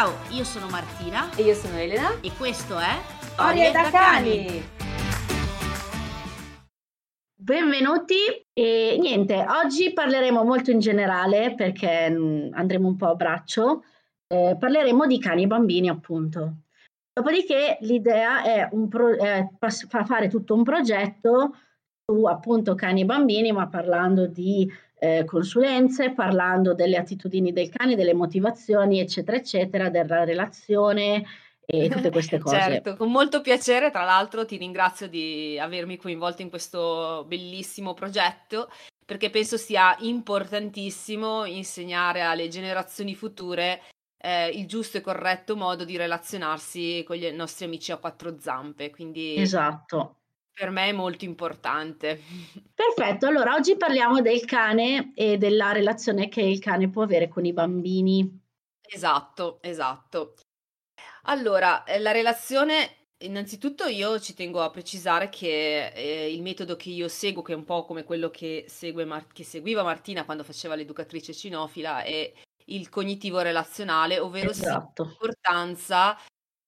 Ciao, io sono Martina E io sono Elena. e questo è Storie da cani. Benvenuti e niente, oggi parleremo molto in generale perché mm, andremo un po' a braccio, eh, parleremo di cani e bambini appunto. Dopodiché l'idea è, un pro- è fare tutto un progetto su appunto cani e bambini, ma parlando di eh, consulenze, parlando delle attitudini del cane, delle motivazioni, eccetera, eccetera, della relazione e tutte queste cose. Certo, con molto piacere. Tra l'altro ti ringrazio di avermi coinvolto in questo bellissimo progetto perché penso sia importantissimo insegnare alle generazioni future eh, il giusto e corretto modo di relazionarsi con i nostri amici a quattro zampe. Quindi Esatto. Per me è molto importante. Perfetto, allora oggi parliamo del cane e della relazione che il cane può avere con i bambini. Esatto, esatto. Allora, eh, la relazione, innanzitutto io ci tengo a precisare che eh, il metodo che io seguo, che è un po' come quello che, segue Mar- che seguiva Martina quando faceva l'educatrice cinofila, è il cognitivo relazionale, ovvero Esatto. l'importanza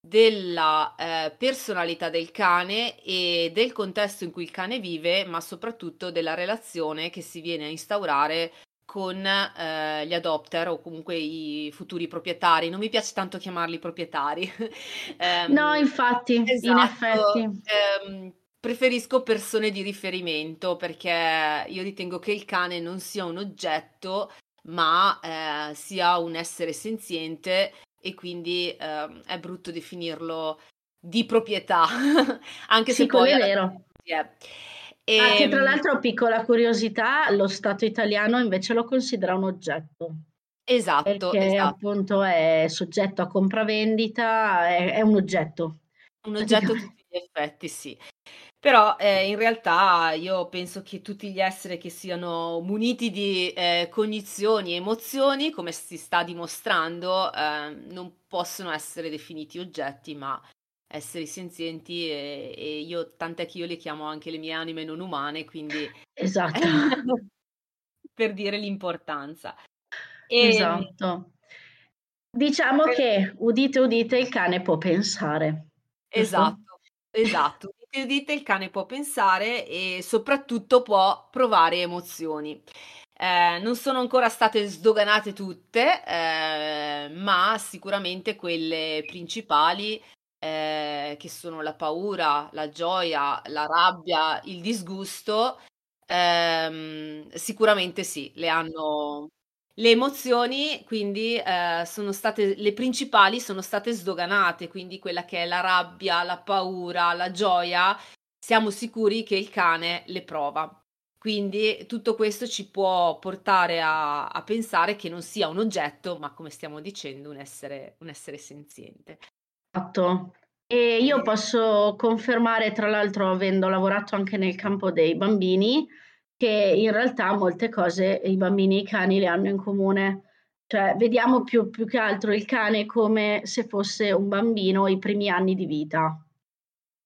della eh, personalità del cane e del contesto in cui il cane vive, ma soprattutto della relazione che si viene a instaurare con eh, gli adopter o comunque i futuri proprietari. Non mi piace tanto chiamarli proprietari. Ehm, No, infatti, in esatto, effetti. ehm, preferisco persone di riferimento perché io ritengo che il cane non sia un oggetto, ma eh, sia un essere senziente e quindi ehm, è brutto definirlo di proprietà, anche Sì, se poi è vero. è. Ah, che tra Ehm, l'altro, piccola curiosità, lo Stato italiano invece lo considera un oggetto, esatto, perché esatto. appunto è soggetto a compravendita, è, è un oggetto, Un oggetto a tutti gli effetti, sì. Però eh, in realtà io penso che tutti gli esseri che siano muniti di eh, cognizioni e emozioni, come si sta dimostrando, eh, non possono essere definiti oggetti, ma esseri senzienti e, e io, tant'è che io li chiamo anche le mie anime non umane, quindi Esatto, per dire l'importanza. E, esatto. Diciamo che, udite, udite, il cane può pensare? Esatto, esatto. Udite, udite, il cane può pensare e soprattutto può provare emozioni. Eh, non sono ancora state sdoganate tutte, eh, ma sicuramente quelle principali, eh, che sono la paura, la gioia, la rabbia, il disgusto, ehm, sicuramente sì, le hanno. Le emozioni, quindi, eh, sono state le principali sono state sdoganate, quindi quella che è la rabbia, la paura, la gioia, siamo sicuri che il cane le prova. Quindi tutto questo ci può portare a, a pensare che non sia un oggetto, ma come stiamo dicendo, un essere, un essere senziente. Esatto. E io posso confermare, tra l'altro, avendo lavorato anche nel campo dei bambini, che in realtà molte cose i bambini e i cani le hanno in comune. Cioè, vediamo più, più che altro il cane come se fosse un bambino i primi anni di vita.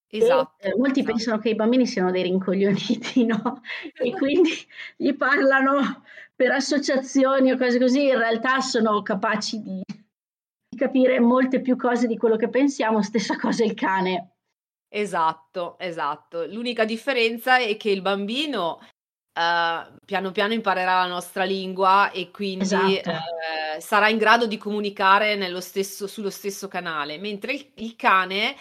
E esatto, eh, molti esatto. pensano che i bambini siano dei rincoglioniti, no? E quindi gli parlano per associazioni o cose così, in realtà sono capaci di, di capire molte più cose di quello che pensiamo, stessa cosa il cane. Esatto, esatto. L'unica differenza è che il bambino eh, piano piano imparerà la nostra lingua e quindi Esatto, eh, sarà in grado di comunicare nello stesso- sullo stesso canale, mentre il, il cane,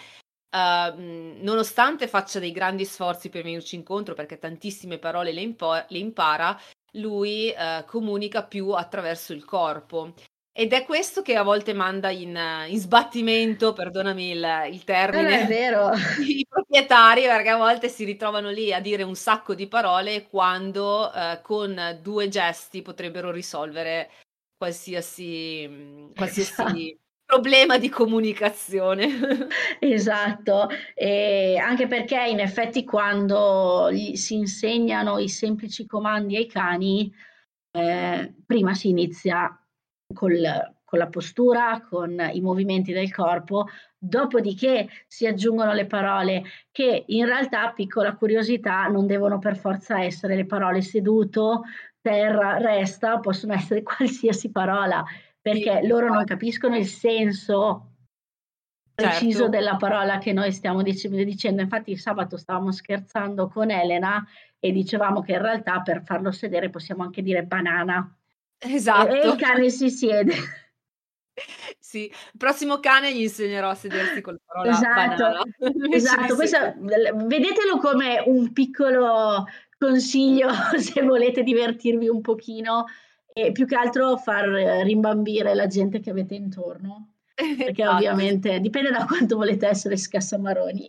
mh, nonostante faccia dei grandi sforzi per venirci incontro, perché tantissime parole le, impo- le impara, lui eh, comunica più attraverso il corpo. Ed è questo che a volte manda in, in sbattimento, perdonami il, il termine, vero. i proprietari, perché a volte si ritrovano lì a dire un sacco di parole quando eh, con due gesti potrebbero risolvere qualsiasi, Esatto. qualsiasi problema di comunicazione. Esatto, e anche perché in effetti quando si insegnano i semplici comandi ai cani, eh, prima si inizia col- con la postura, con i movimenti del corpo, dopodiché si aggiungono le parole che in realtà, piccola curiosità, non devono per forza essere le parole seduto, terra, resta, possono essere qualsiasi parola perché sì, loro non capiscono il senso preciso certo. della parola che noi stiamo dicendo. Infatti il sabato stavamo scherzando con Elena e dicevamo che in realtà per farlo sedere possiamo anche dire banana. Esatto. E, e il cane si siede. Sì, il prossimo cane gli insegnerò a sedersi con la parola esatto, banana. Esatto, questo, vedetelo come un piccolo consiglio se volete divertirvi un pochino e più che altro far rimbambire la gente che avete intorno. Perché esatto. ovviamente dipende da quanto volete essere scassamaroni.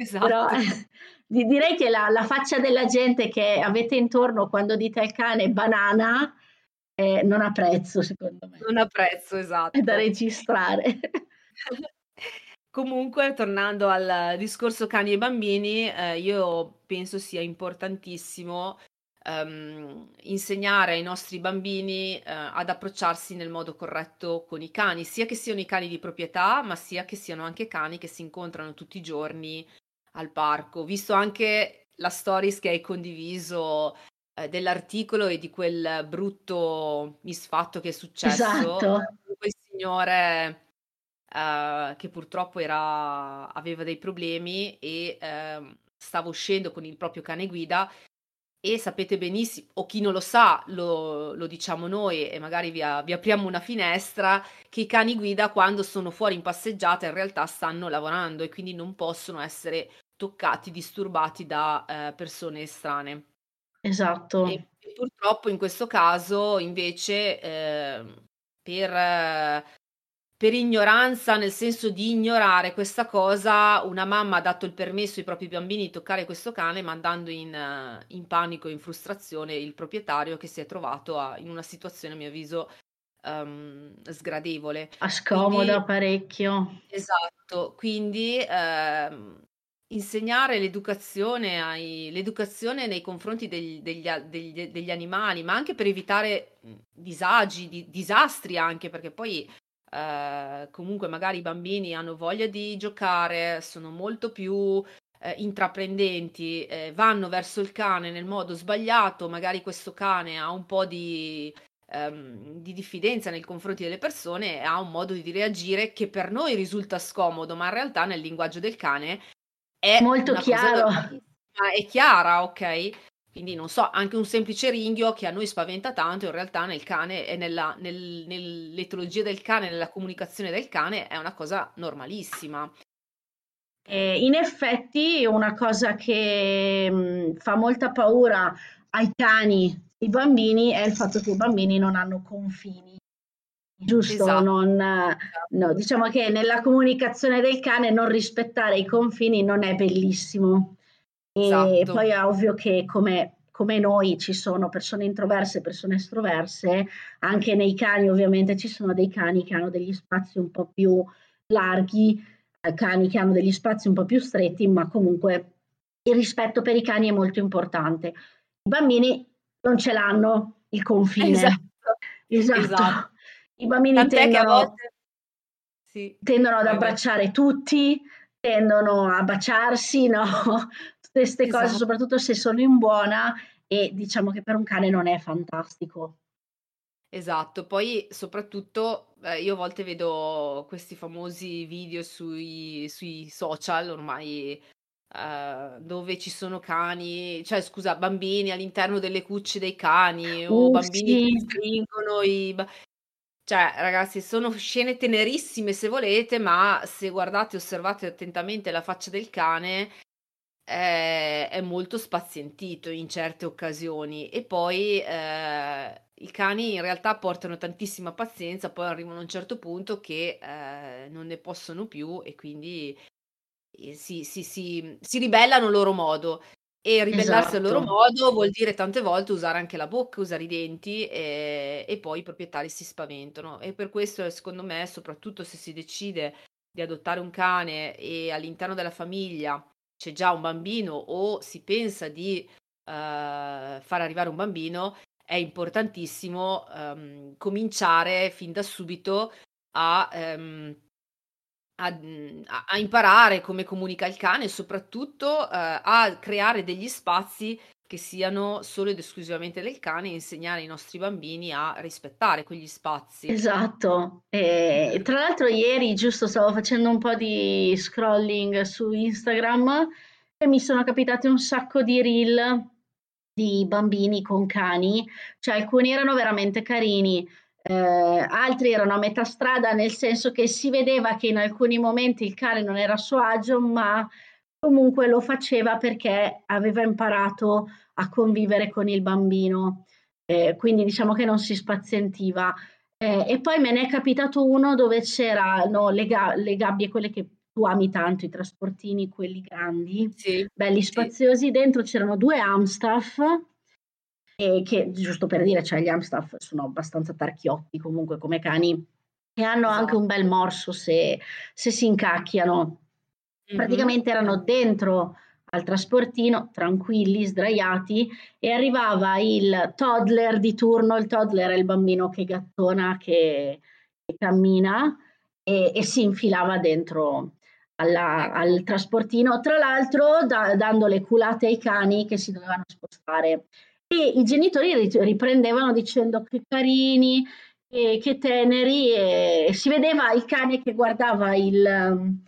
Esatto. Però direi che la, la, faccia della gente che avete intorno quando dite al cane banana eh, non ha prezzo, secondo me. Non ha prezzo, esatto. È da registrare. Comunque, tornando al discorso cani e bambini, eh, io penso sia importantissimo ehm, insegnare ai nostri bambini eh, ad approcciarsi nel modo corretto con i cani, sia che siano i cani di proprietà, ma sia che siano anche cani che si incontrano tutti i giorni al parco. Visto anche la stories che hai condiviso eh, dell'articolo e di quel brutto misfatto che è successo, esatto. quel signore Uh, che purtroppo era, aveva dei problemi e uh, stava uscendo con il proprio cane guida e sapete benissimo, o chi non lo sa, lo, lo diciamo noi e magari vi, vi, apriamo una finestra, che i cani guida quando sono fuori in passeggiata in realtà stanno lavorando e quindi non possono essere toccati, disturbati da uh, persone estranee. Esatto. E, e, purtroppo in questo caso invece ehm, per per ignoranza, nel senso di ignorare questa cosa, una mamma ha dato il permesso ai propri bambini di toccare questo cane, mandando in, in panico e in frustrazione il proprietario che si è trovato a, in una situazione, a mio avviso, um, sgradevole. A scomoda quindi, parecchio. Esatto, quindi uh, insegnare l'educazione, ai, l'educazione nei confronti degli, degli, degli, degli, animali, ma anche per evitare disagi, di, disastri anche, perché poi eh, comunque magari i bambini hanno voglia di giocare, sono molto più eh, intraprendenti, eh, vanno verso il cane nel modo sbagliato, magari questo cane ha un po' di, ehm, di diffidenza nei confronti delle persone e ha un modo di reagire che per noi risulta scomodo, ma in realtà nel linguaggio del cane è molto chiaro. è chiara, ok? Quindi non so, anche un semplice ringhio che a noi spaventa tanto, in realtà nel cane e nella, nel, nell'etologia del cane, nella comunicazione del cane è una cosa normalissima. Eh, in effetti una cosa che mh, mm, fa molta paura ai cani, ai bambini, è il fatto che i bambini non hanno confini. Giusto, esatto. non, no, diciamo che nella comunicazione del cane non rispettare i confini non è bellissimo. Esatto. E poi è ovvio che come, come noi ci sono persone introverse e persone estroverse, anche nei cani ovviamente ci sono dei cani che hanno degli spazi un po' più larghi, eh, cani che hanno degli spazi un po' più stretti, ma comunque il rispetto per i cani è molto importante. I bambini non ce l'hanno il confine. Esatto. esatto. esatto. I bambini tendono, volte... sì. tendono ad abbracciare tutti, tendono a baciarsi, no? queste esatto. cose, soprattutto se sono in buona e diciamo che per un cane non è fantastico. Esatto, poi soprattutto eh, io a volte vedo questi famosi video sui, sui social ormai eh, dove ci sono cani, cioè scusa, bambini all'interno delle cucce dei cani uh, o bambini sì. che stringono i... Cioè, ragazzi, sono scene tenerissime se volete, ma se guardate e osservate attentamente la faccia del cane, è, è molto spazientito in certe occasioni e poi eh, i cani in realtà portano tantissima pazienza, poi arrivano a un certo punto che eh, non ne possono più e quindi eh, si, si, si, si ribellano a loro modo. E ribellarsi esatto. al loro esatto. modo vuol dire tante volte usare anche la bocca, usare i denti e, e, poi i proprietari si spaventano. E per questo, secondo me, soprattutto se si decide di adottare un cane e all'interno della famiglia c'è già un bambino o si pensa di uh, far arrivare un bambino, è importantissimo um, cominciare fin da subito a, um, a, a, imparare come comunica il cane e soprattutto uh, a creare degli spazi che siano solo ed esclusivamente del cane e insegnare ai nostri bambini a rispettare quegli spazi. Esatto. E tra l'altro ieri giusto stavo facendo un po' di scrolling su Instagram e mi sono capitate un sacco di reel di bambini con cani, cioè alcuni erano veramente carini, eh, altri erano a metà strada nel senso che si vedeva che in alcuni momenti il cane non era a suo agio, ma comunque lo faceva perché aveva imparato a convivere con il bambino, eh, quindi diciamo che non si spazientiva. Eh, e poi me ne è capitato uno dove c'erano le, ga- le gabbie, quelle che tu ami tanto, i trasportini, quelli grandi, sì, belli spaziosi, sì. dentro c'erano due Amstaff, e che giusto per dire, cioè gli Amstaff sono abbastanza tarchiotti comunque come cani, e hanno esatto. anche un bel morso se, se si incacchiano praticamente erano dentro al trasportino, tranquilli, sdraiati, e arrivava il toddler di turno, il toddler è il bambino che gattona, che, che cammina, e, e, si infilava dentro alla, al trasportino, tra l'altro da, dando le culate ai cani che si dovevano spostare. E i genitori riprendevano dicendo che carini, che, che teneri, e si vedeva il cane che guardava il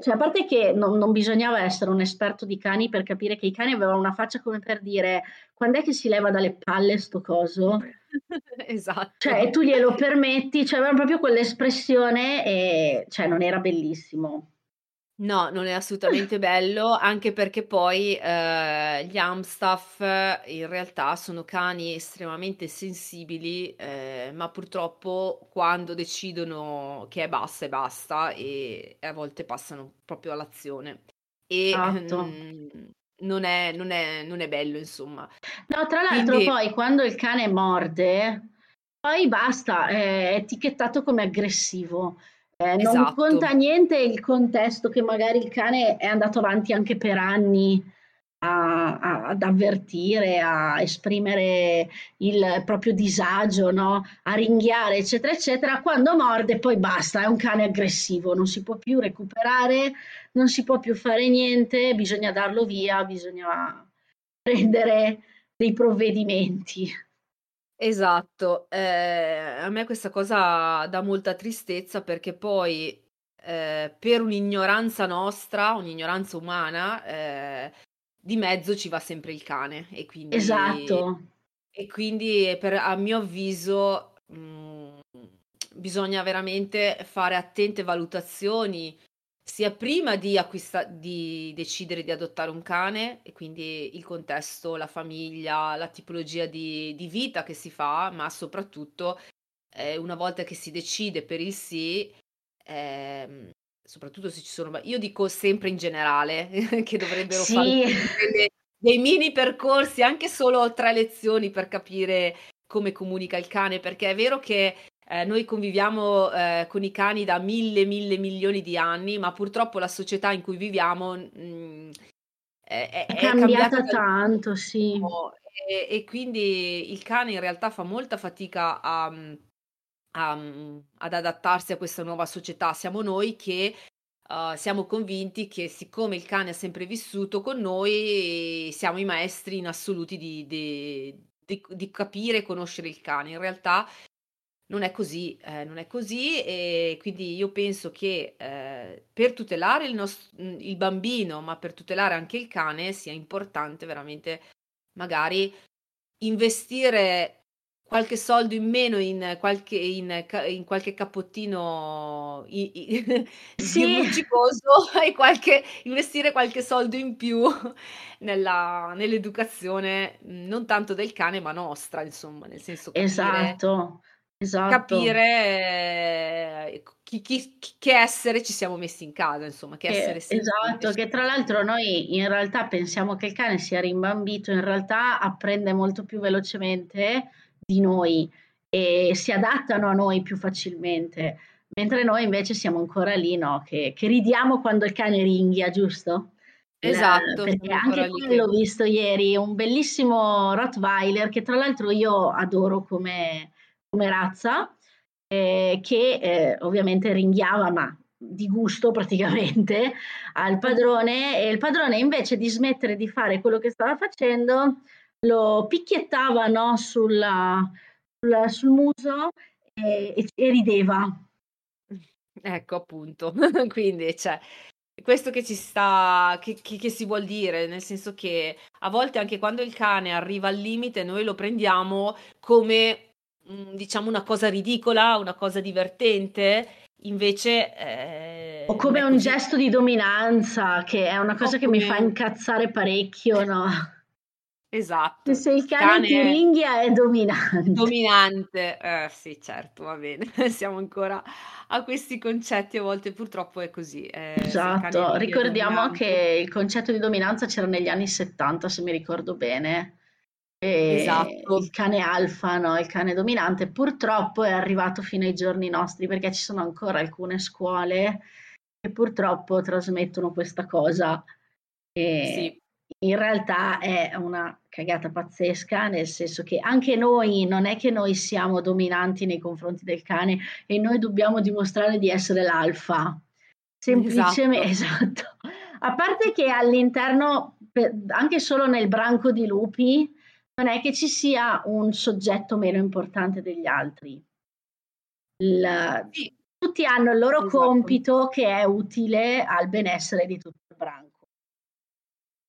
cioè, a parte che non, non, bisognava essere un esperto di cani per capire che i cani avevano una faccia come per dire quando è che si leva dalle palle sto coso? esatto. Cioè, tu glielo permetti, cioè avevano proprio quell'espressione e cioè non era bellissimo. No, non è assolutamente bello, anche perché poi eh, gli Amstaff in realtà sono cani estremamente sensibili, eh, ma purtroppo quando decidono che è basta, è basta e a volte passano proprio all'azione. E Esatto. mm, non è, non è- non è bello, insomma. No, tra l'altro Quindi, poi quando il cane morde, poi basta, è etichettato come aggressivo. Eh, non esatto. conta niente il contesto che magari il cane è andato avanti anche per anni a, a, ad avvertire, a esprimere il proprio disagio, no? a ringhiare, eccetera, eccetera. Quando morde, poi basta, è un cane aggressivo, non si può più recuperare, non si può più fare niente, bisogna darlo via, bisogna prendere dei provvedimenti. Esatto, ehm, a me questa cosa dà molta tristezza perché poi, ehm, per un'ignoranza nostra, un'ignoranza umana, ehm, di mezzo ci va sempre il cane e quindi Esatto. e quindi per a mio avviso, mhmm, bisogna veramente fare attente valutazioni sia prima di acquista di decidere di adottare un cane e quindi il contesto, la famiglia, la tipologia di di vita che si fa, ma soprattutto, ehm, una volta che si decide per il sì, ehm, soprattutto se ci sono io dico sempre in generale che dovrebbero fare Sì. delle dei mini percorsi, anche solo 3 lezioni per capire come comunica il cane, perché è vero che eh, noi conviviamo eh, con i cani da mille, mille milioni di anni, ma purtroppo la società in cui viviamo mh, mm, è, è, è, cambiata, cambiata tanto, sì. E, e, quindi il cane in realtà fa molta fatica a, a, ad adattarsi a questa nuova società. Siamo noi che uh, siamo convinti che siccome il cane ha sempre vissuto con noi, siamo i maestri in assoluti di, di, di, di capire e conoscere il cane. In realtà non è così, eh, non è così e quindi io penso che eh, per tutelare il, nost- il bambino, ma per tutelare anche il cane, sia importante veramente magari investire qualche soldo in meno in qualche, in, in qualche cappottino sì. e qualche, investire qualche soldo in più nella, nell'educazione non tanto del cane ma nostra insomma nel senso capire, esatto Esatto. capire eh, chi, chi, che essere ci siamo messi in casa, insomma, che, che essere Esatto, che tra l'altro noi in realtà pensiamo che il cane sia rimbambito, in realtà apprende molto più velocemente di noi e si adattano a noi più facilmente, mentre noi invece siamo ancora lì, no? Che, che ridiamo quando il cane ringhia, giusto? Esatto. perché anche quello l'ho visto ieri, un bellissimo Rottweiler che tra l'altro io adoro come come razza, eh, che eh, ovviamente ringhiava, ma di gusto praticamente al padrone e il padrone invece di smettere di fare quello che stava facendo lo picchiettava no, sulla, sulla, sul muso e, e, e rideva. Ecco appunto, quindi cioè, questo che ci sta, che, che, che, si vuol dire, nel senso che a volte anche quando il cane arriva al limite noi lo prendiamo come mm, diciamo una cosa ridicola, una cosa divertente, invece... Eh, o come un gesto di dominanza, che è una cosa o che come... mi fa incazzare parecchio, no? Esatto. Se il cane, cane ti ringhia è dominante. Dominante, eh, sì, certo, va bene. Siamo ancora a questi concetti, a volte purtroppo è così. Eh, esatto, ricordiamo che il concetto di dominanza c'era negli anni 70, se mi ricordo bene. Esatto. Il cane alfa, no? il cane dominante, purtroppo è arrivato fino ai giorni nostri perché ci sono ancora alcune scuole che purtroppo trasmettono questa cosa. Sì in realtà è una cagata pazzesca, nel senso che anche noi non è che noi siamo dominanti nei confronti del cane e noi dobbiamo dimostrare di essere l'alfa. Semplicemente, esatto. esatto. A parte che all'interno, anche solo nel branco di lupi, non è che ci sia un soggetto meno importante degli altri. Il. Tutti hanno il loro esatto. compito che è utile al benessere di tutto il branco.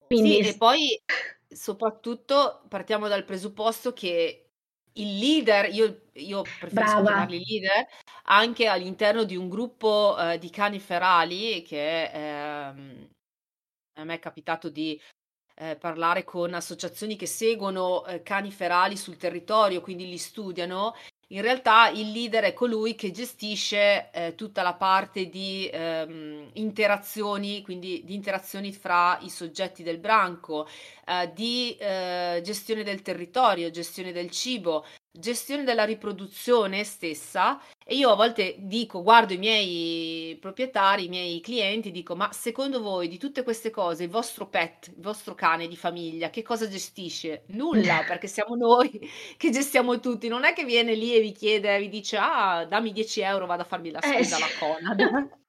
Quindi... Sì, e poi soprattutto partiamo dal presupposto che il leader, io, io preferisco Brava. chiamarli leader, anche all'interno di un gruppo eh, di cani ferali che ehm, a me è capitato di eh, parlare con associazioni che seguono eh, cani ferali sul territorio, quindi li studiano. In realtà il leader è colui che gestisce eh, tutta la parte di ehm, interazioni, quindi di interazioni fra i soggetti del branco, eh, di eh, gestione del territorio, gestione del cibo, gestione della riproduzione stessa e io a volte dico, guardo i miei proprietari, i miei clienti, dico, ma secondo voi di tutte queste cose il vostro pet, il vostro cane di famiglia, che cosa gestisce? Nulla, perché siamo noi che gestiamo tutti, non è che viene lì e vi chiede, vi dice, ah, dammi 10 euro, vado a farmi la eh, spesa alla. Conad.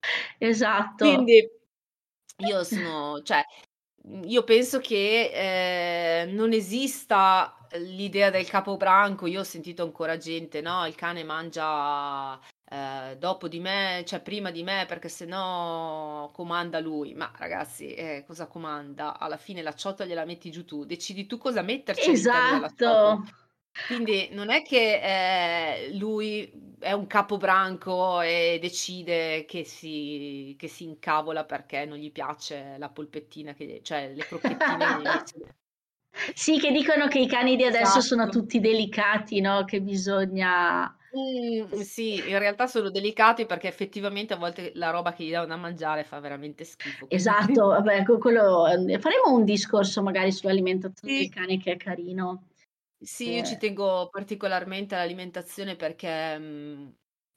esatto. Quindi io sono, cioè, io penso che eh, non esista l'idea del capobranco, io ho sentito ancora gente, no, il cane mangia eh, dopo di me, cioè prima di me, perché se no comanda lui. Ma ragazzi, eh, cosa comanda? Alla fine la ciotola gliela metti giù tu, decidi tu cosa metterci Esatto. Quindi non è che eh, lui è un capobranco e decide che si, che si incavola perché non gli piace la polpettina, che, cioè le crocchettine sì, che dicono che i cani di adesso esatto. sono tutti delicati, no? Che bisogna... Mm, sì, in realtà sono delicati perché effettivamente a volte la roba che gli danno da mangiare fa veramente schifo. Esatto, vabbè, quello, ehm, faremo un discorso magari sull'alimentazione sì. dei cani che è carino. Sì, eh. io ci tengo particolarmente all'alimentazione perché mh, mm,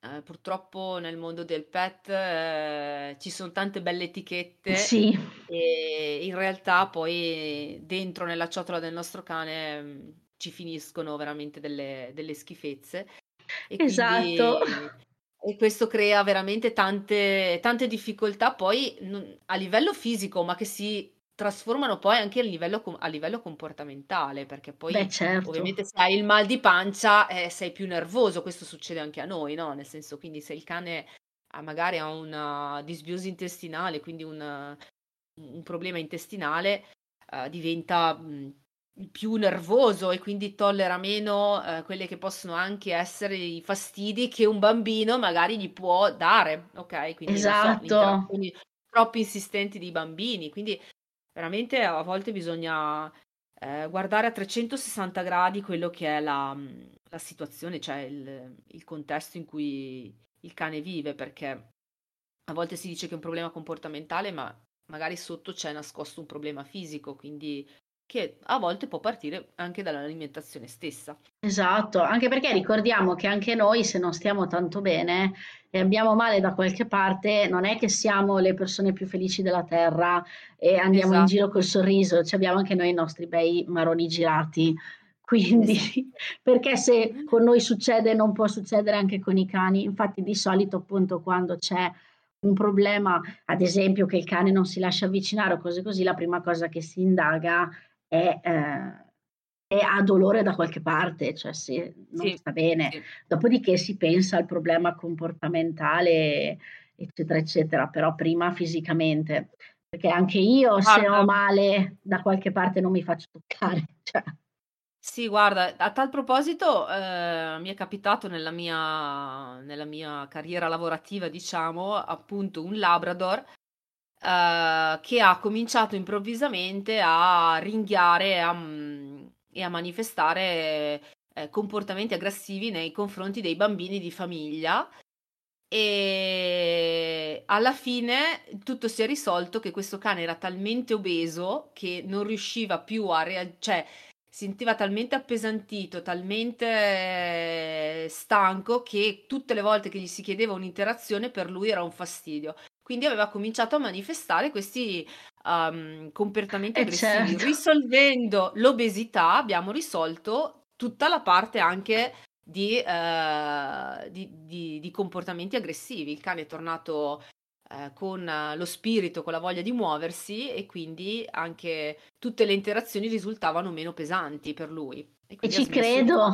eh, purtroppo nel mondo del pet eh, ci sono tante belle etichette Sì. e in realtà poi dentro nella ciotola del nostro cane mm, ci finiscono veramente delle, delle schifezze e Esatto. e questo crea veramente tante, tante difficoltà poi non- a livello fisico, ma che si trasformano poi anche a livello, a livello comportamentale, perché poi Beh, certo. ovviamente se hai il mal di pancia eh, sei più nervoso, questo succede anche a noi, no? Nel senso, quindi se il cane ha, magari ha una disbiosi intestinale, quindi un, un problema intestinale, eh, diventa mh, più nervoso e quindi tollera meno eh, quelle che possono anche essere i fastidi che un bambino magari gli può dare, ok? Quindi esatto. So, troppo insistenti dei bambini, quindi veramente a volte bisogna eh, guardare a 360 gradi quello che è la, mm, la situazione, cioè il, il, contesto in cui il cane vive, perché a volte si dice che è un problema comportamentale, ma magari sotto c'è nascosto un problema fisico, quindi che a volte può partire anche dall'alimentazione stessa. Esatto, anche perché ricordiamo che anche noi se non stiamo tanto bene e abbiamo male da qualche parte, non è che siamo le persone più felici della terra e andiamo esatto. in giro col sorriso, ci abbiamo anche noi i nostri bei maroni girati. Quindi, esatto. perché se con noi succede, non può succedere anche con i cani. Infatti, di solito, appunto, quando c'è un problema, ad esempio che il cane non si lascia avvicinare o cose così, la prima cosa che si indaga è, eh, è ha dolore da qualche parte, cioè se non Sì, sta bene. sì. Dopodiché si pensa al problema comportamentale, eccetera, eccetera, però prima fisicamente. Perché anche io se ho Guarda male da qualche parte non mi faccio toccare, cioè. Sì, guarda, a tal proposito, ehm, mi è capitato nella mia nella mia carriera lavorativa, diciamo, appunto un labrador, ehm, che ha cominciato improvvisamente a ringhiare, a mhmm, e a manifestare, ehm, comportamenti aggressivi nei confronti dei bambini di famiglia. E alla fine tutto si è risolto che questo cane era talmente obeso che non riusciva più a rea cioè sentiva talmente appesantito, talmente stanco che tutte le volte che gli si chiedeva un'interazione per lui era un fastidio. Quindi aveva cominciato a manifestare questi um, comportamenti Eh aggressivi. certo. Risolvendo l'obesità abbiamo risolto tutta la parte anche di, uh, di, di, di comportamenti aggressivi. Il cane è tornato eh, con lo spirito, con la voglia di muoversi e quindi anche tutte le interazioni risultavano meno pesanti per lui. E, e ci credo.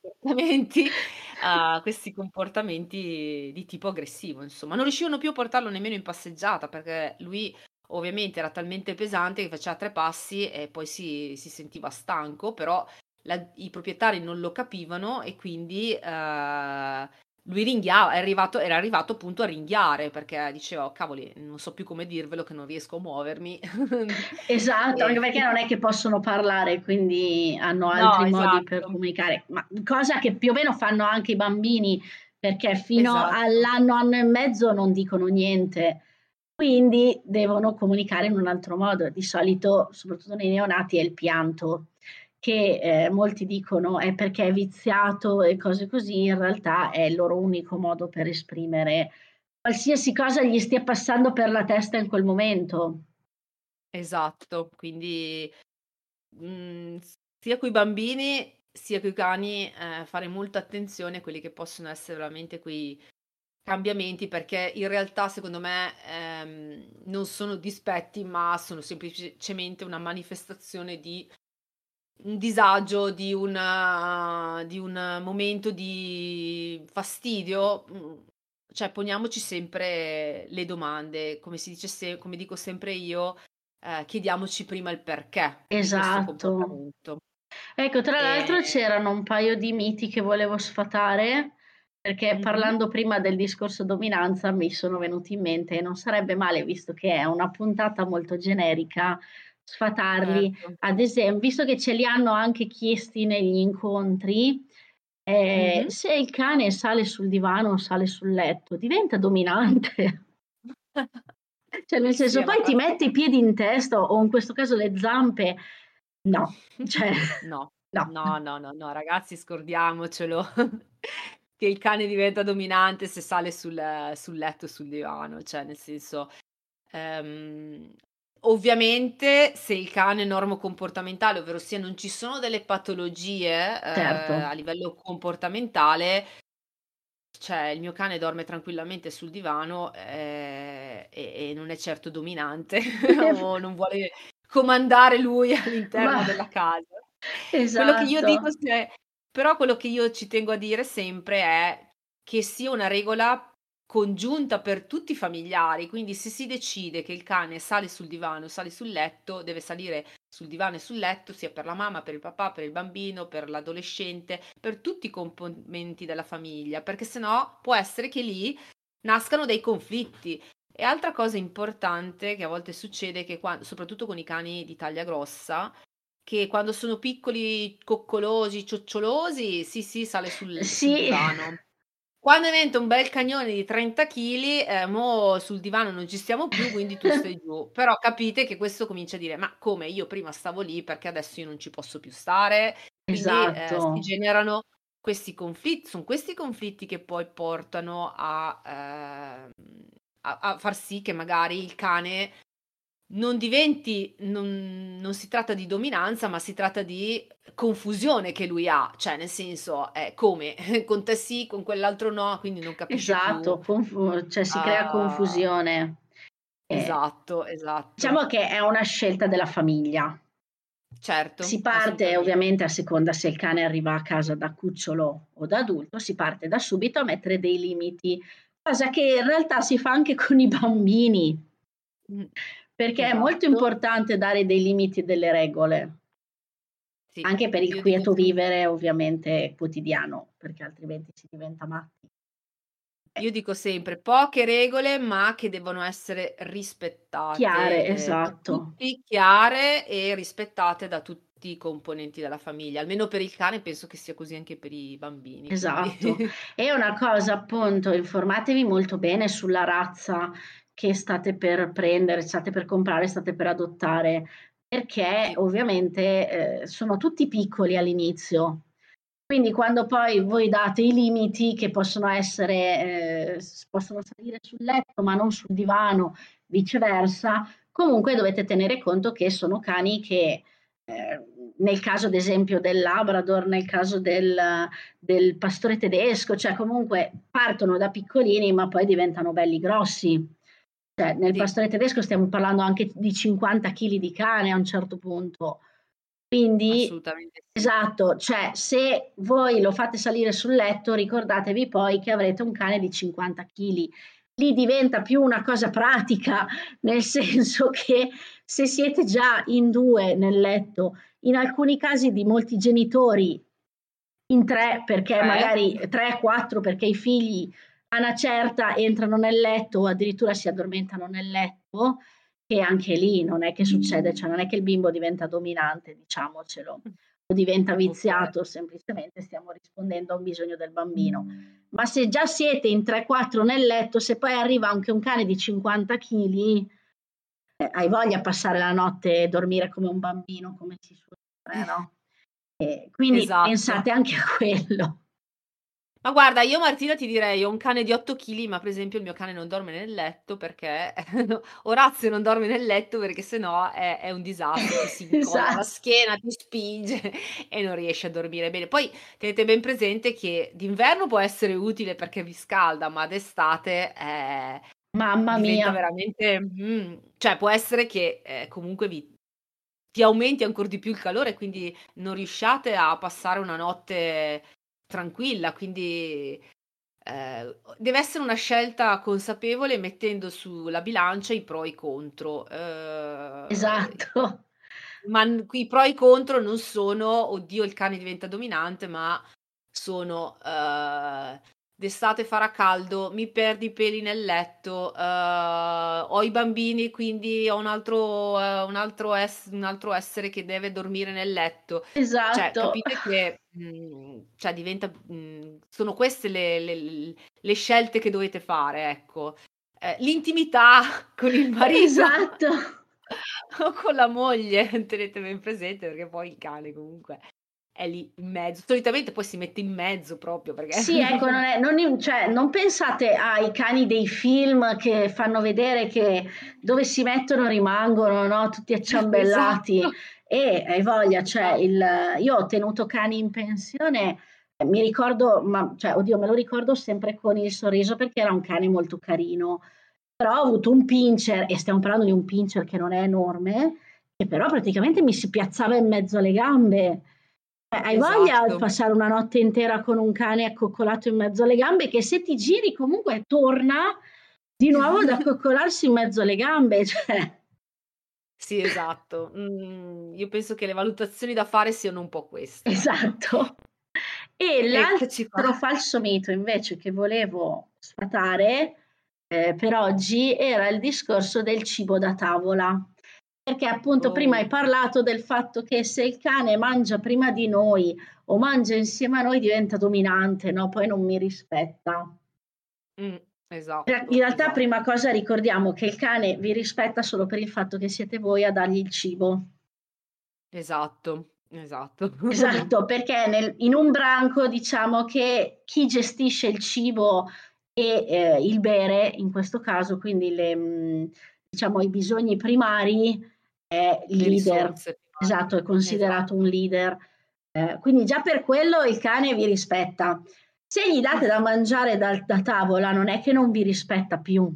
Comportamenti, uh, questi comportamenti di tipo aggressivo, insomma. Non riuscivano più a portarlo nemmeno in passeggiata perché lui ovviamente era talmente pesante che faceva tre passi e poi si, si sentiva stanco, però la, i proprietari non lo capivano e quindi uh, lui ringhiava, arrivato, era arrivato appunto a ringhiare perché diceva, oh, cavoli, non so più come dirvelo che non riesco a muovermi. Esatto, anche perché non è che possono parlare, quindi hanno altri no, modi esatto. per comunicare, ma cosa che più o meno fanno anche i bambini, perché fino esatto. all'anno, anno e mezzo non dicono niente, quindi devono comunicare in un altro modo. Di solito, soprattutto nei neonati, è il pianto che eh, molti dicono è perché è viziato e cose così, in realtà è il loro unico modo per esprimere qualsiasi cosa gli stia passando per la testa in quel momento. Esatto, quindi mh, mhmm, sia con i bambini sia con i cani eh, fare molta attenzione a quelli che possono essere veramente quei cambiamenti perché in realtà secondo me ehm, non sono dispetti ma sono semplicemente una manifestazione di un disagio, di, una, di un momento di fastidio, mm, cioè poniamoci sempre le domande, come si dice se, come dico sempre io, eh, chiediamoci prima il perché. Esatto. Ecco, tra e... l'altro c'erano un paio di miti che volevo sfatare, perché mm-hmm. parlando prima del discorso dominanza mi sono venuti in mente e non sarebbe male, visto che è una puntata molto generica, sfatarli. Certo. Ad esempio, visto che ce li hanno anche chiesti negli incontri, eh, mm-hmm. se il cane sale sul divano o sale sul letto, diventa dominante. cioè, nel senso, sì, poi ti metti i piedi in testa o in questo caso le zampe. No, cioè, no. No. no, no, no, no, ragazzi, scordiamocelo. che il cane diventa dominante se sale sul, sul letto sul divano, cioè nel senso Um, Ovviamente se il cane è normo-comportamentale, ovvero sia non ci sono delle patologie certo. eh, a livello comportamentale, cioè il mio cane dorme tranquillamente sul divano eh, e, e, non è certo dominante o non vuole comandare lui all'interno Ma... della casa. Esatto. Quello che io dico, se... però quello che io ci tengo a dire sempre è che sia una regola congiunta per tutti i familiari, quindi se si decide che il cane sale sul divano, sale sul letto, deve salire sul divano e sul letto, sia per la mamma, per il papà, per il bambino, per l'adolescente, per tutti i componenti della famiglia, perché sennò può essere che lì nascano dei conflitti. E altra cosa importante che a volte succede, che quando, soprattutto con i cani di taglia grossa, che quando sono piccoli, coccolosi, ciocciolosi, sì, sì, sale sul, sì. sul divano quando diventa un bel cagnone di 30 kg, eh, mo sul divano non ci stiamo più, quindi tu stai giù. Però capite che questo comincia a dire: ma come io prima stavo lì perché adesso io non ci posso più stare? Quindi esatto. eh, si generano questi conflitti, sono questi conflitti che poi portano a, eh, a, a far sì che magari il cane non diventi non non si tratta di dominanza, ma si tratta di confusione che lui ha, cioè nel senso, eh, come? Con te sì, con quell'altro no, quindi non capisce Esatto, confu cioè si crea Ah. confusione. Eh, Esatto, esatto. diciamo che è una scelta della famiglia. Certo, Si parte ovviamente a seconda se il cane arriva a casa da cucciolo o da adulto, si parte da subito a mettere dei limiti, cosa che in realtà si fa anche con i bambini. Mh. Perché è molto Esatto. importante dare dei limiti e delle regole. Sì, Anche per il dico quieto vivere ovviamente quotidiano, perché altrimenti si diventa matti. Io dico sempre: poche regole, ma che devono essere rispettate, Chiare, esatto. tutti, chiare e rispettate da tutti i componenti della famiglia. Almeno per il cane penso che sia così anche per i bambini, Esatto. E una cosa appunto, informatevi molto bene sulla razza che state per prendere, state per comprare, state per adottare, perché ovviamente, ehm, sono tutti piccoli all'inizio. Quindi quando poi voi date i limiti che possono essere, s possono salire sul letto, ma non sul divano, viceversa, comunque dovete tenere conto che sono cani che, ehm, nel caso ad esempio del labrador, nel caso del del pastore tedesco, cioè comunque partono da piccolini, ma poi diventano belli grossi. Cioè nel Sì. pastore tedesco stiamo parlando anche di 50 chili di cane a un certo punto. Quindi Assolutamente esatto, cioè se voi lo fate salire sul letto, ricordatevi poi che avrete un cane di 50 chili. Lì diventa più una cosa pratica, nel senso che se siete già in 2 nel letto, in alcuni casi di molti genitori in 3 perché 3. magari 3, 4 perché i figli a 'na certa entrano nel letto o addirittura si addormentano nel letto, e anche lì non è che succede, cioè non è che il bimbo diventa dominante, diciamocelo, o diventa viziato, semplicemente stiamo rispondendo a un bisogno del bambino. Ma se già siete in 3, 4 nel letto, se poi arriva anche un cane di 50 chili, eh, hai voglia a passare la notte e dormire come un bambino, come si suol dire, no? E quindi Esatto. pensate anche a quello. Ma guarda, io Martina ti direi, ho un cane di 8 chili, ma per esempio il mio cane non dorme nel letto perché Orazio non dorme nel letto perché se no è è un disastro, ti si incolla la Esa schiena, ti spinge e non riesce a dormire bene. Poi tenete ben presente che d'inverno può essere utile perché vi scalda, ma d'estate, ehm, Mamma diventa mia. veramente mhmm, cioè può essere che, ehm, comunque vi ti aumenti ancor di più il calore, quindi non riusciate a passare una notte tranquilla. Quindi, o deve essere una scelta consapevole mettendo sulla bilancia i pro e i contro. Uhm, Esatto. ma i pro e i contro non sono: "Oddio il cane diventa dominante", ma sono, uhm: "D'estate farà caldo, mi perdi i peli nel letto, uhm, ho i bambini quindi ho un altro ehm, un altro ess un altro essere che deve dormire nel letto." Cioè Esatto. capite che, mhmm, cioè diventa mhmm, sono queste le le le scelte che dovete fare, ecco. Ehm, l'intimità con il marito Esatto. o con la moglie, tenete ben presente, perché poi il cane comunque è lì in mezzo. Solitamente poi si mette in mezzo proprio perché Sì, ecco, non è non im cioè non pensate ai cani dei film che fanno vedere che dove si mettono rimangono, no, tutti acciambellati. Esatto. Eh, hai voglia, cioè il io ho tenuto cani in pensione e mi ricordo ma cioè oddio, me lo ricordo sempre con il sorriso perché era un cane molto carino. Però ho avuto un Pinscher, e stiamo parlando di un Pinscher che non è enorme, che però praticamente mi si piazzava in mezzo alle gambe. Eh, hai voglia di Esatto. passare una notte intera con un cane accoccolato in mezzo alle gambe che se ti giri comunque torna di nuovo ad accoccolarsi in mezzo alle gambe, cioè Sì, esatto. Mhmm, io penso che le valutazioni da fare siano un po' queste. Esatto. E l'altro falso mito invece che volevo sfatare, ehm, per oggi era il discorso del cibo da tavola. Perché appunto prima Oh. hai parlato del fatto che se il cane mangia prima di noi o mangia insieme a noi diventa dominante, no, poi non mi rispetta. Mh, Cioè, in esatto, realtà prima esatto. cosa ricordiamo che il cane vi rispetta solo per il fatto che siete voi a dargli il cibo. Esatto, esatto. Esatto, perché nel in un branco diciamo che chi gestisce il cibo e, ehm, il bere, in questo caso quindi le mhmm, diciamo, i bisogni primari è il Le leader. Esatto, è considerato esatto. un leader. Eh, quindi già per quello il cane vi rispetta. Se gli date da mangiare dal, da tavola, non è che non vi rispetta più.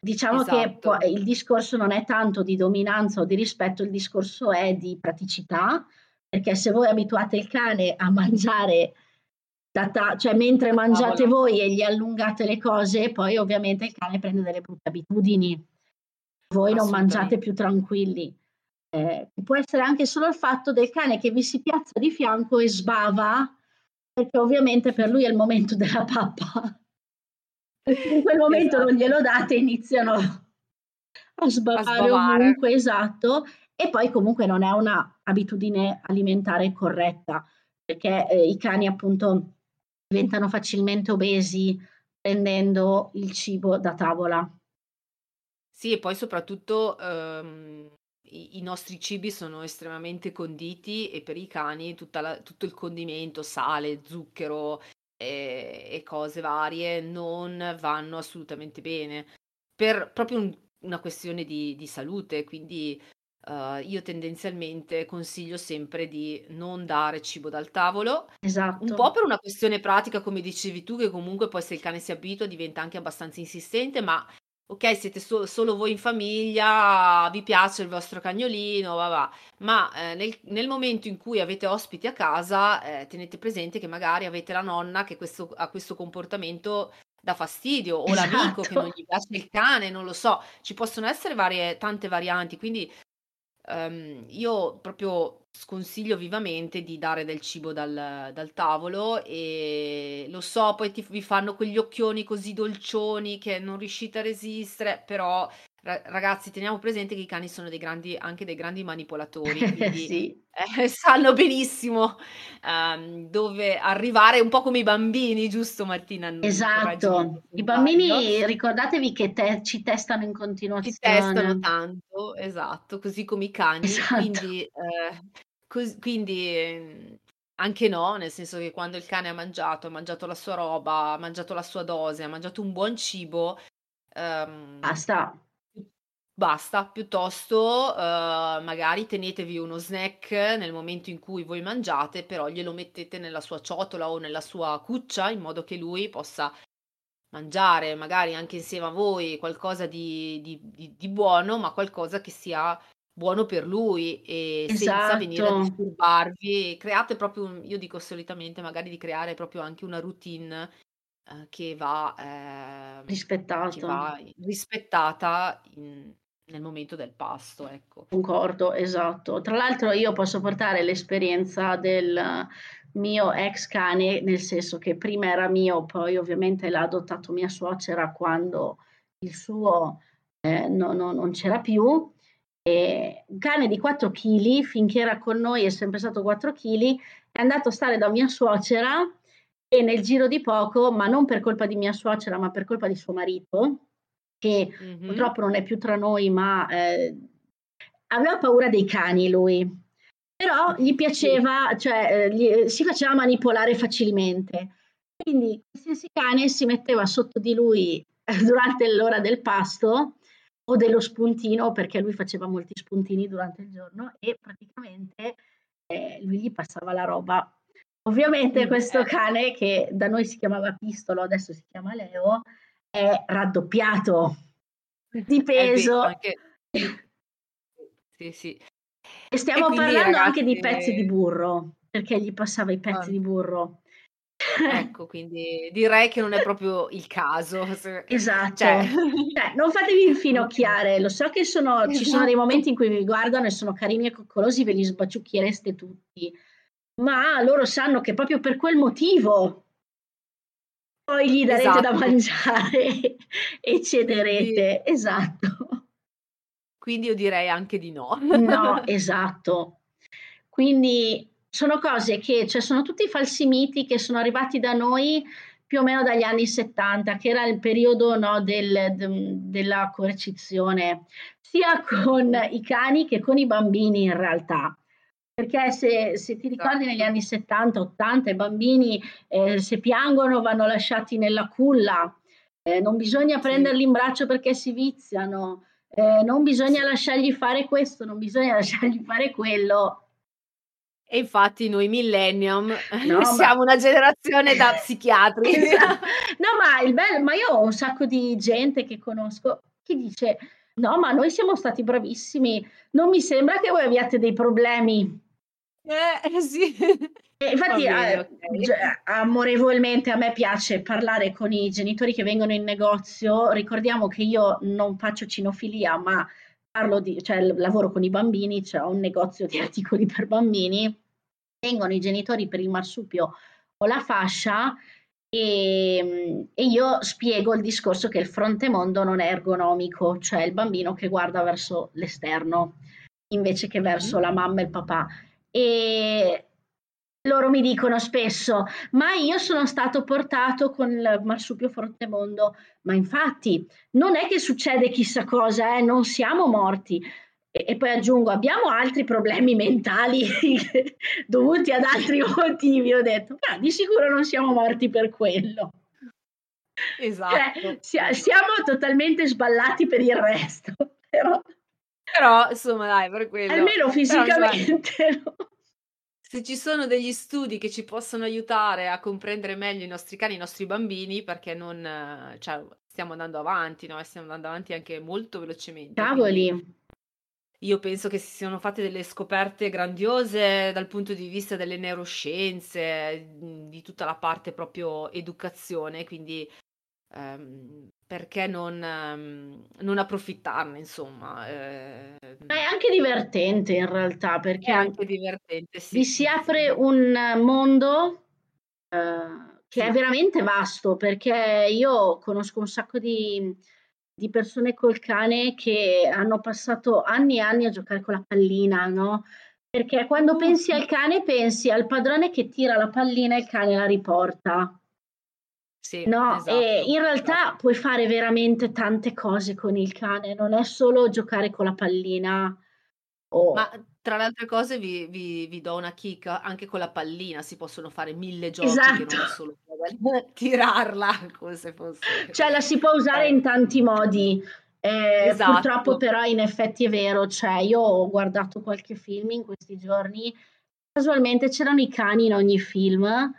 Diciamo esatto. che il discorso non è tanto di dominanza o di rispetto, il discorso è di praticità, perché se voi abituate il cane a mangiare da ta- cioè mentre mangiate voi e gli allungate le cose, poi ovviamente il cane prende delle brutte abitudini. Voi non mangiate più tranquilli. Eh, può essere anche solo il fatto del cane che vi si piazza di fianco e sbava, perché ovviamente per lui è il momento della pappa. In quel momento esatto. non glielo date, iniziano a sbavare, a sbavare ovunque, esatto, e poi comunque non è una abitudine alimentare corretta, perché eh, i cani appunto diventano facilmente obesi prendendo il cibo da tavola. Sì, e poi soprattutto ehm, i, i, nostri cibi sono estremamente conditi e per i cani la, tutto il condimento, sale, zucchero e, e, cose varie non vanno assolutamente bene per proprio un, una questione di, di salute. Quindi Uh, io tendenzialmente consiglio sempre di non dare cibo dal tavolo, esatto. un po' per una questione pratica, come dicevi tu, che comunque poi se il cane si abitua diventa anche abbastanza insistente, ma ok, siete so- solo voi in famiglia, vi piace il vostro cagnolino, va va. ma eh, nel, nel, momento in cui avete ospiti a casa, eh, tenete presente che magari avete la nonna che questo, ha questo comportamento dà fastidio, o esatto. l'amico che non gli piace il cane, non lo so, ci possono essere varie, tante varianti, quindi um, io proprio sconsiglio vivamente di dare del cibo dal, dal tavolo e lo so, poi ti, vi fanno quegli occhioni così dolcioni che non riuscite a resistere, però ragazzi teniamo presente che i cani sono dei grandi, anche dei grandi manipolatori, quindi sì. eh, sanno benissimo um, dove arrivare, un po' come i bambini, giusto Martina? Esatto, i bambini ricordatevi che te, ci testano in continuazione. Ci testano tanto, esatto, così come i cani, esatto. quindi... Eh, Cos- quindi ehm, anche no, nel senso che quando il cane ha mangiato, ha mangiato la sua roba, ha mangiato la sua dose, ha mangiato un buon cibo, ehm, Basta. Basta, piuttosto eh, magari tenetevi uno snack nel momento in cui voi mangiate, però glielo mettete nella sua ciotola o nella sua cuccia in modo che lui possa mangiare magari anche insieme a voi qualcosa di, di- di- di buono, ma qualcosa che sia buono per lui e senza venire a Esatto. disturbarvi. Create proprio un io dico solitamente magari di creare proprio anche una routine, ehm, che va ehm, che va rispettata in nel momento del pasto, ecco. Concordo, esatto. Tra l'altro io posso portare l'esperienza del mio ex cane, nel senso che prima era mio, poi ovviamente l'ha adottato mia suocera quando il suo, ehm, no no non c'era più e un cane di 4 kg, finché era con noi è sempre stato 4 kg, è andato a stare da mia suocera e nel giro di poco, ma non per colpa di mia suocera, ma per colpa di suo marito, che mm-hmm. purtroppo non è più tra noi, ma eh, aveva paura dei cani lui. Però gli piaceva, cioè eh, gli, si faceva manipolare facilmente. Quindi qualsiasi cane si metteva sotto di lui durante l'ora del pasto o dello spuntino perché lui faceva molti spuntini durante il giorno e praticamente eh, lui gli passava la roba. Ovviamente questo cane che da noi si chiamava Pistolo, adesso si chiama Leo, è raddoppiato di peso. Eh anche... Sì, sì. E stiamo e parlando ragazzi... anche di pezzi di burro, perché gli passava i pezzi oh. di burro. Ecco, quindi direi che non è proprio il caso. Esatto. Cioè... Cioè, non fatevi infinocchiare, lo so che sono, esatto. ci sono dei momenti in cui vi guardano e sono carini e coccolosi, ve li sbaciucchiereste tutti, ma loro sanno che proprio per quel motivo poi gli darete esatto. da mangiare e cederete. Quindi... Esatto. Quindi io direi anche di no. No, esatto. Quindi sono cose che, cioè sono tutti falsi miti che sono arrivati da noi più o meno dagli anni 70, che era il periodo no, del, de, della coercizione, sia con i cani che con i bambini in realtà. Perché se, se ti ricordi negli anni 70, 80, i bambini eh, se piangono vanno lasciati nella culla, eh, non bisogna prenderli in braccio perché si viziano, eh, non bisogna lasciargli fare questo, non bisogna lasciargli fare quello. E infatti noi millennium no, siamo ma... una generazione da psichiatri. Esatto. No, ma il bello, ma io ho un sacco di gente che conosco che dice: No, ma noi siamo stati bravissimi. Non mi sembra che voi abbiate dei problemi. Eh, sì. E infatti, bene, eh, okay. amorevolmente a me piace parlare con i genitori che vengono in negozio. Ricordiamo che io non faccio cinofilia, ma parlo di, cioè, lavoro con i bambini, cioè ho un negozio di articoli per bambini. Vengono i genitori per il marsupio o la fascia e, e, io spiego il discorso che il fronte mondo non è ergonomico, cioè il bambino che guarda verso l'esterno invece che verso mm-hmm. la mamma e il papà. E loro mi dicono spesso, ma io sono stato portato con il marsupio Frontemondo, ma infatti non è che succede chissà cosa, eh? non siamo morti. E, e, poi aggiungo, abbiamo altri problemi mentali dovuti ad altri motivi. Ho detto, ah, di sicuro non siamo morti per quello. Esatto. Cioè, sia, siamo totalmente sballati per il resto. Però, però insomma, dai, per quello. Almeno fisicamente. Però, se ci sono degli studi che ci possono aiutare a comprendere meglio i nostri cani, i nostri bambini, perché non, cioè, stiamo andando avanti, no? Stiamo andando avanti anche molto velocemente. Cavoli. Io penso che si siano fatte delle scoperte grandiose dal punto di vista delle neuroscienze, di tutta la parte proprio educazione, quindi ehm, perché non, ehm, non approfittarne, insomma. Eh, Ma è anche divertente in realtà, perché è anche divertente, sì. vi si apre un mondo eh, che è veramente vasto, perché io conosco un sacco di, di persone col cane che hanno passato anni e anni a giocare con la pallina, no? Perché quando oh, pensi al cane pensi al padrone che tira la pallina e il cane la riporta. Sì, No, esatto, e in realtà esatto. puoi fare veramente tante cose con il cane, non è solo giocare con la pallina Ma o tra le altre cose vi, vi- vi do una chicca, anche con la pallina si possono fare mille giochi che Esatto. non è solo tirarla come se fosse... Cioè la si può usare Eh, in tanti modi. Eh, purtroppo esatto, però in effetti è vero, cioè io ho guardato qualche film in questi giorni, casualmente c'erano i cani in ogni film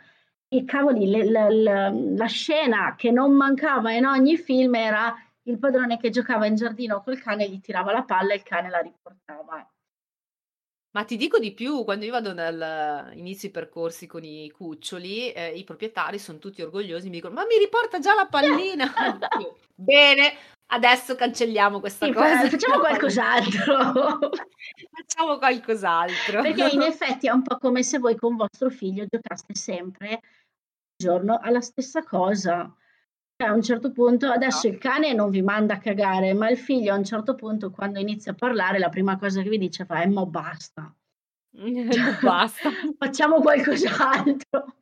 e cavoli, le, le, le, la scena che non mancava in ogni film era il padrone che giocava in giardino col cane, gli tirava la palla e il cane la riportava. Ma ti dico di più, quando io vado nel inizio i percorsi con i cuccioli, eh, i proprietari sono tutti orgogliosi, mi dicono: Ma mi riporta già la pallina! Bene, adesso cancelliamo questa Sì, cosa. facciamo qualcos'altro. Facciamo qualcos'altro. Perché in effetti è un po' come se voi con vostro figlio giocaste sempre giorno alla stessa cosa. Cioè, a un certo punto, adesso il cane non vi manda a cagare, ma il figlio a un certo punto, quando inizia a parlare, la prima cosa che vi dice fa è: "Ma basta". Basta. Facciamo qualcos'altro.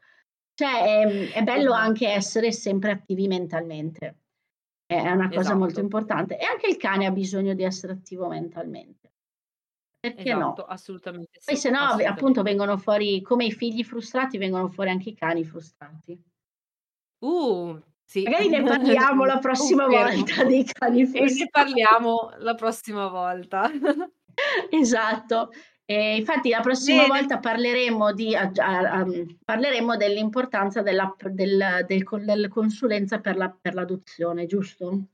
Cioè, è, è bello Esatto. anche essere sempre attivi mentalmente. È una cosa molto Esatto. importante. E anche il cane ha bisogno di essere attivo mentalmente. Perché Esatto, no? assolutamente Poi sì, se no, appunto, vengono fuori come i figli frustrati, vengono fuori anche i cani frustrati. Uh, sì, Magari ne parliamo la prossima volta dei cani E frustrati. ne parliamo la prossima volta. Esatto. E infatti la prossima Bene. volta parleremo, di, a- a- um, parleremo dell'importanza della, del, del, della consulenza per, la, per l'adozione, giusto?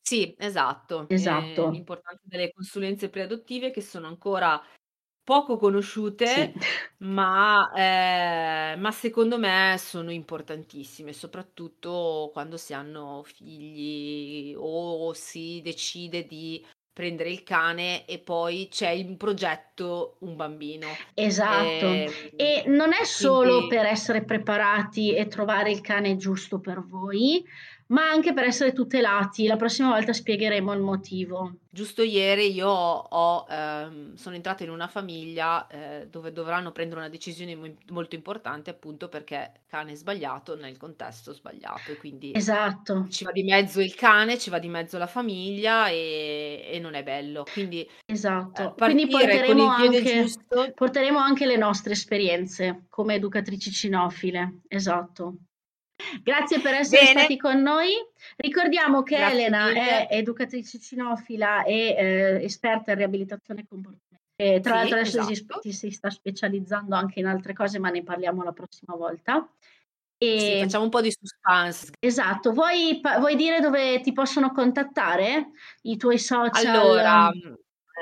Sì, esatto. Esatto. Eh, l'importanza delle consulenze preadottive che sono ancora poco conosciute, Sì. ma, eh, ma secondo me sono importantissime, soprattutto quando si hanno figli o si decide di prendere il cane e poi c'è in progetto un bambino. Esatto. Eh, E non è solo quindi per essere preparati e trovare il cane giusto per voi, ma anche per essere tutelati. La prossima volta spiegheremo il motivo. Giusto ieri io ho, ehm, sono entrata in una famiglia eh, dove dovranno prendere una decisione mo- molto importante appunto perché cane sbagliato nel contesto sbagliato e quindi Esatto. ci va di mezzo il cane, ci va di mezzo la famiglia e, e non è bello. Quindi eh, Esatto. Quindi partire con porteremo anche, giusto, porteremo anche le nostre esperienze come educatrici cinofile. Esatto. Grazie per essere Bene. stati con noi. Ricordiamo che Grazie Elena mille. è educatrice cinofila e, ehm, esperta in riabilitazione comportamentale e tra Sì, l'altro adesso si esatto. ti si sta specializzando anche in altre cose, ma ne parliamo la prossima volta. Sì, E facciamo un po' di suspense. Esatto, vuoi vuoi dire dove ti possono contattare? I tuoi Allora, social? mhmm,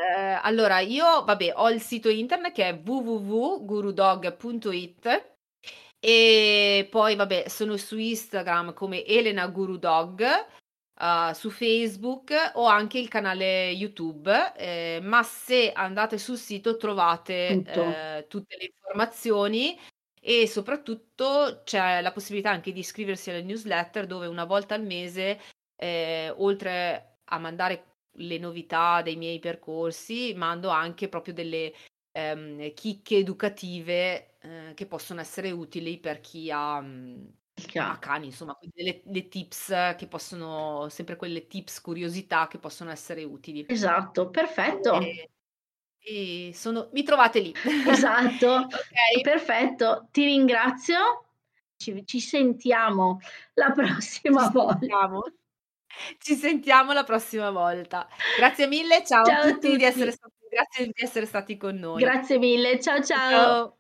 ehm, allora io vabbè, ho il sito internet che è www.gurudog.it e poi vabbè, sono su Instagram come Elena Guru Dog, uhm, su Facebook ho anche il canale YouTube, ehm, ma se andate sul sito trovate, ehm, tutte le informazioni e soprattutto c'è la possibilità anche di iscriversi alle newsletter dove una volta al mese, ehm, oltre a mandare le novità dei miei percorsi, mando anche proprio delle, ehm, chicche educative, ehm, che possono essere utili per chi ha mhmm, ha cani insomma, delle le tips che possono sempre quelle tips, curiosità che possono essere utili. Esatto, perfetto. E e sono mi trovate lì. Esatto, Okay? perfetto. Ti ringrazio. Ci ci sentiamo la Ci prossima vol sentiamo. Ci sentiamo la prossima volta. Grazie mille, ciao a Ciao a tutti di essere tutti. stati grazie di essere stati con noi. Grazie mille. Ciao, ciao. Ciao.